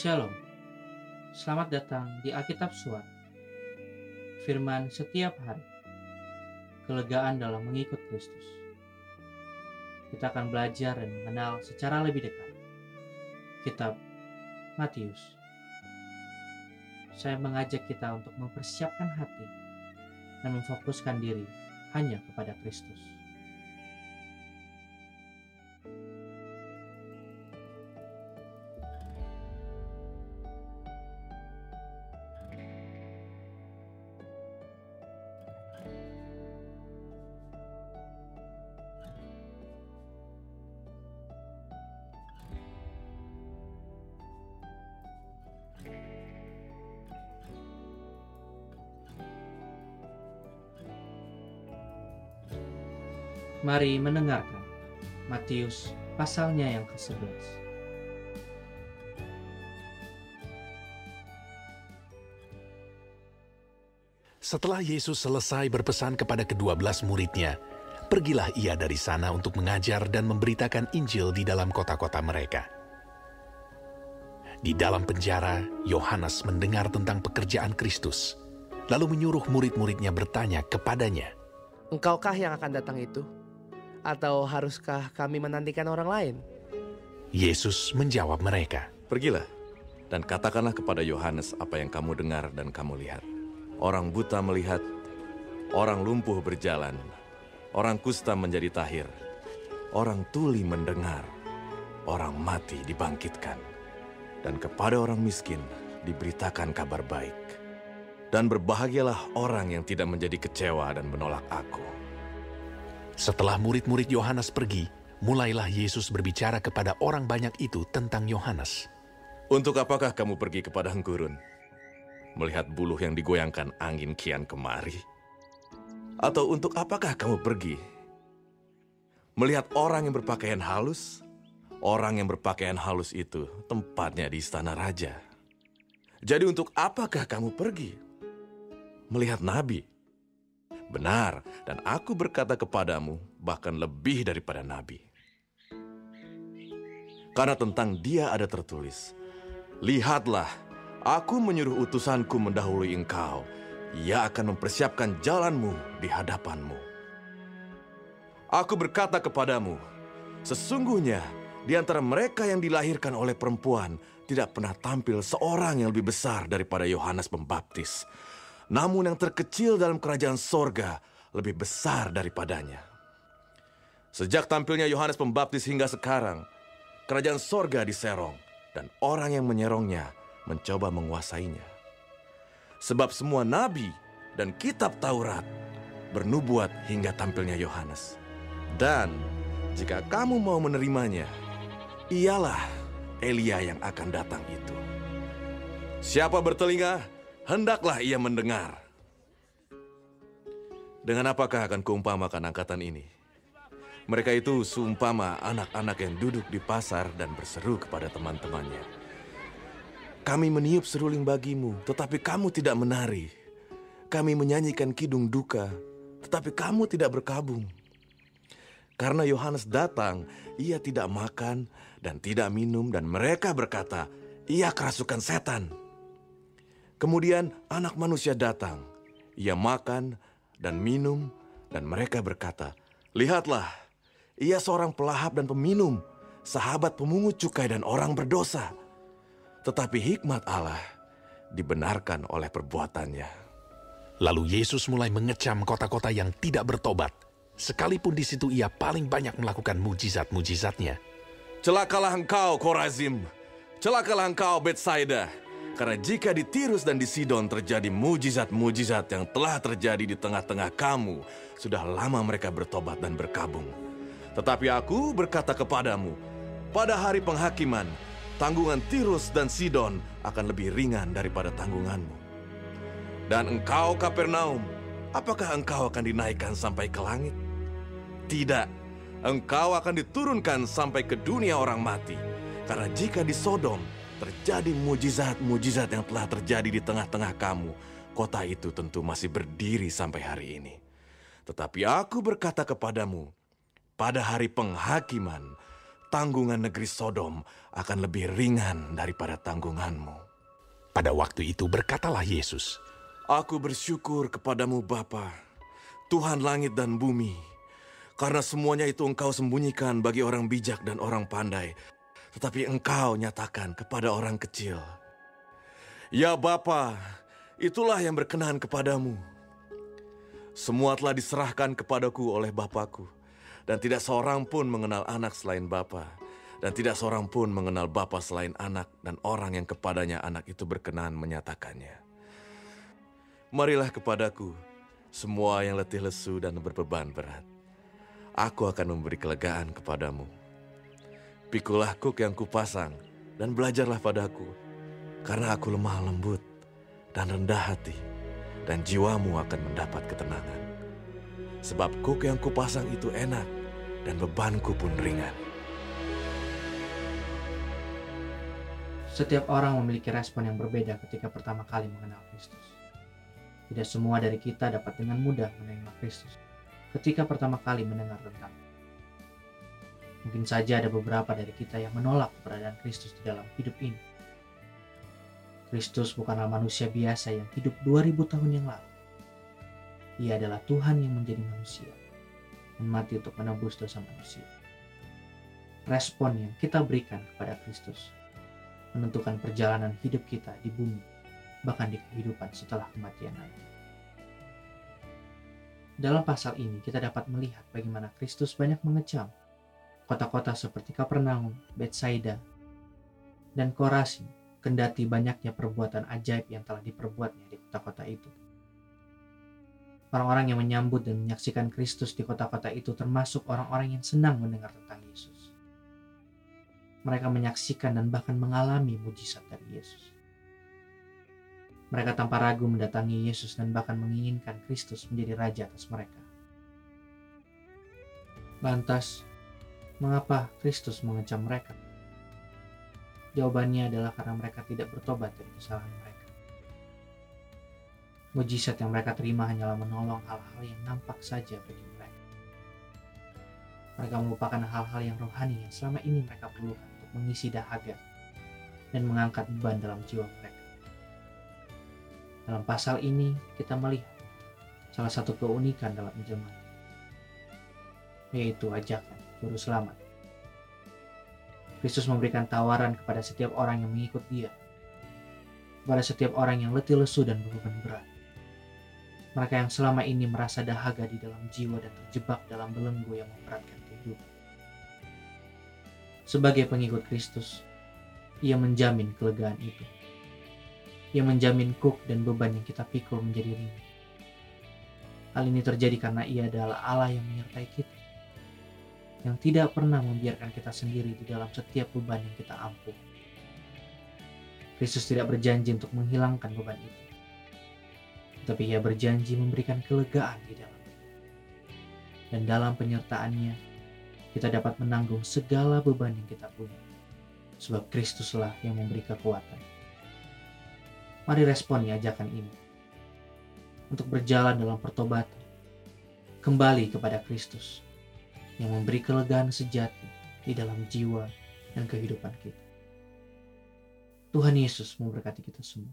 Shalom. Selamat datang di Alkitab Suara. Firman setiap hari. Kelegaan dalam mengikut Kristus. Kita akan belajar dan mengenal secara lebih dekat. Kitab Matius. Saya mengajak kita untuk mempersiapkan hati dan memfokuskan diri hanya kepada Kristus. Mari mendengarkan Matius pasalnya yang ke-11. Setelah Yesus selesai berpesan kepada kedua belas muridnya, pergilah ia dari sana untuk mengajar dan memberitakan Injil di dalam kota-kota mereka. Di dalam penjara, Yohanes mendengar tentang pekerjaan Kristus, lalu menyuruh murid-muridnya bertanya kepadanya, Engkaukah yang akan datang itu? Atau haruskah kami menantikan orang lain? Yesus menjawab mereka, Pergilah dan katakanlah kepada Yohanes apa yang kamu dengar dan kamu lihat. Orang buta melihat, orang lumpuh berjalan, orang kusta menjadi tahir, orang tuli mendengar, orang mati dibangkitkan, dan kepada orang miskin diberitakan kabar baik. Dan berbahagialah orang yang tidak menjadi kecewa dan menolak aku. Setelah murid-murid Yohanes pergi, mulailah Yesus berbicara kepada orang banyak itu tentang Yohanes. Untuk apakah kamu pergi ke padang gurun? Melihat buluh yang digoyangkan angin kian kemari? Atau untuk apakah kamu pergi? Melihat orang yang berpakaian halus? Orang yang berpakaian halus itu tempatnya di istana raja. Jadi untuk apakah kamu pergi? Melihat nabi? Benar, dan aku berkata kepadamu, bahkan lebih daripada nabi. Karena tentang dia ada tertulis, Lihatlah, aku menyuruh utusanku mendahului engkau. Ia akan mempersiapkan jalanmu di hadapanmu. Aku berkata kepadamu, sesungguhnya di antara mereka yang dilahirkan oleh perempuan tidak pernah tampil seorang yang lebih besar daripada Yohanes Pembaptis. Namun yang terkecil dalam kerajaan sorga lebih besar daripadanya. Sejak tampilnya Yohanes Pembaptis hingga sekarang, kerajaan sorga diserong dan orang yang menyerongnya mencoba menguasainya. Sebab semua nabi dan kitab Taurat bernubuat hingga tampilnya Yohanes. Dan jika kamu mau menerimanya, ialah Elia yang akan datang itu. Siapa bertelinga, hendaklah ia mendengar. Dengan apakah akan kuumpamakan angkatan ini? Mereka itu seumpama anak-anak yang duduk di pasar dan berseru kepada teman-temannya. Kami meniup seruling bagimu, tetapi kamu tidak menari. Kami menyanyikan kidung duka, tetapi kamu tidak berkabung. Karena Yohanes datang, ia tidak makan dan tidak minum, dan mereka berkata, "Ia kerasukan setan." Kemudian Anak Manusia datang, ia makan dan minum, dan mereka berkata, "Lihatlah, ia seorang pelahap dan peminum, sahabat pemungut cukai dan orang berdosa." Tetapi hikmat Allah dibenarkan oleh perbuatannya. Lalu Yesus mulai mengecam kota-kota yang tidak bertobat, sekalipun di situ ia paling banyak melakukan mujizat-mujizatnya. Celakalah engkau, Korazim. Celakalah engkau, Betsaida. Karena jika di Tirus dan di Sidon terjadi mujizat-mujizat yang telah terjadi di tengah-tengah kamu, sudah lama mereka bertobat dan berkabung. Tetapi aku berkata kepadamu, pada hari penghakiman, tanggungan Tirus dan Sidon akan lebih ringan daripada tanggunganmu. Dan engkau, Kapernaum, apakah engkau akan dinaikkan sampai ke langit? Tidak, engkau akan diturunkan sampai ke dunia orang mati. Karena jika di Sodom terjadi mujizat-mujizat yang telah terjadi di tengah-tengah kamu, kota itu tentu masih berdiri sampai hari ini. Tetapi aku berkata kepadamu, pada hari penghakiman, tanggungan negeri Sodom akan lebih ringan daripada tanggunganmu. Pada waktu itu berkatalah Yesus, Aku bersyukur kepadamu Bapa, Tuhan langit dan bumi, karena semuanya itu engkau sembunyikan bagi orang bijak dan orang pandai, tetapi engkau nyatakan kepada orang kecil. Ya Bapa, itulah yang berkenan kepadamu. Semua telah diserahkan kepadaku oleh Bapakku, dan tidak seorang pun mengenal anak selain Bapa, dan tidak seorang pun mengenal Bapa selain anak dan orang yang kepadanya anak itu berkenan menyatakannya. Marilah kepadaku, semua yang letih lesu dan berbeban berat. Aku akan memberi kelegaan kepadamu. Pikulah kuk yang kupasang dan belajarlah padaku, karena aku lemah lembut dan rendah hati, dan jiwamu akan mendapat ketenangan. Sebab kuk yang kupasang itu enak, dan bebanku pun ringan. Setiap orang memiliki respon yang berbeda ketika pertama kali mengenal Kristus. Tidak semua dari kita dapat dengan mudah menerima Kristus ketika pertama kali mendengar tentang. Mungkin saja ada beberapa dari kita yang menolak keberadaan Kristus di dalam hidup ini. Kristus bukanlah manusia biasa yang hidup 2000 tahun yang lalu. Ia adalah Tuhan yang menjadi manusia dan mati untuk menebus dosa manusia. Respon yang kita berikan kepada Kristus menentukan perjalanan hidup kita di bumi bahkan di kehidupan setelah kematian nanti. Dalam pasal ini kita dapat melihat bagaimana Kristus banyak mengecam kota-kota seperti Kapernaum, Bethsaida, dan Korasin kendati banyaknya perbuatan ajaib yang telah diperbuatnya di kota-kota itu. Orang-orang yang menyambut dan menyaksikan Kristus di kota-kota itu termasuk orang-orang yang senang mendengar tentang Yesus. Mereka menyaksikan dan bahkan mengalami mujizat dari Yesus. Mereka tanpa ragu mendatangi Yesus dan bahkan menginginkan Kristus menjadi raja atas mereka. Lantas, mengapa Kristus mengecam mereka? Jawabannya adalah karena mereka tidak bertobat dari kesalahan mereka. Mujizat yang mereka terima hanyalah menolong hal-hal yang nampak saja bagi mereka. Mereka melupakan hal-hal yang rohani yang selama ini mereka perlukan untuk mengisi dahaga dan mengangkat beban dalam jiwa mereka. Dalam pasal ini kita melihat salah satu keunikan dalam Injil Matius, yaitu ajakan juru selamat. Kristus memberikan tawaran kepada setiap orang yang mengikut dia, kepada setiap orang yang letih lesu dan beban berat. Mereka yang selama ini merasa dahaga di dalam jiwa dan terjebak dalam belenggu yang memberatkan kehidupan. Sebagai pengikut Kristus, ia menjamin kelegaan itu yang menjamin kuk dan beban yang kita pikul menjadi ringan. Hal ini terjadi karena ia adalah Allah yang menyertai kita, yang tidak pernah membiarkan kita sendiri di dalam setiap beban yang kita ampuh. Kristus tidak berjanji untuk menghilangkan beban itu, tetapi ia berjanji memberikan kelegaan di dalamnya. Dan dalam penyertaannya, kita dapat menanggung segala beban yang kita punya, sebab Kristuslah yang memberi kekuatan. Mari responi ajakan ini untuk berjalan dalam pertobatan, kembali kepada Kristus yang memberi kelegaan sejati di dalam jiwa dan kehidupan kita. Tuhan Yesus memberkati kita semua.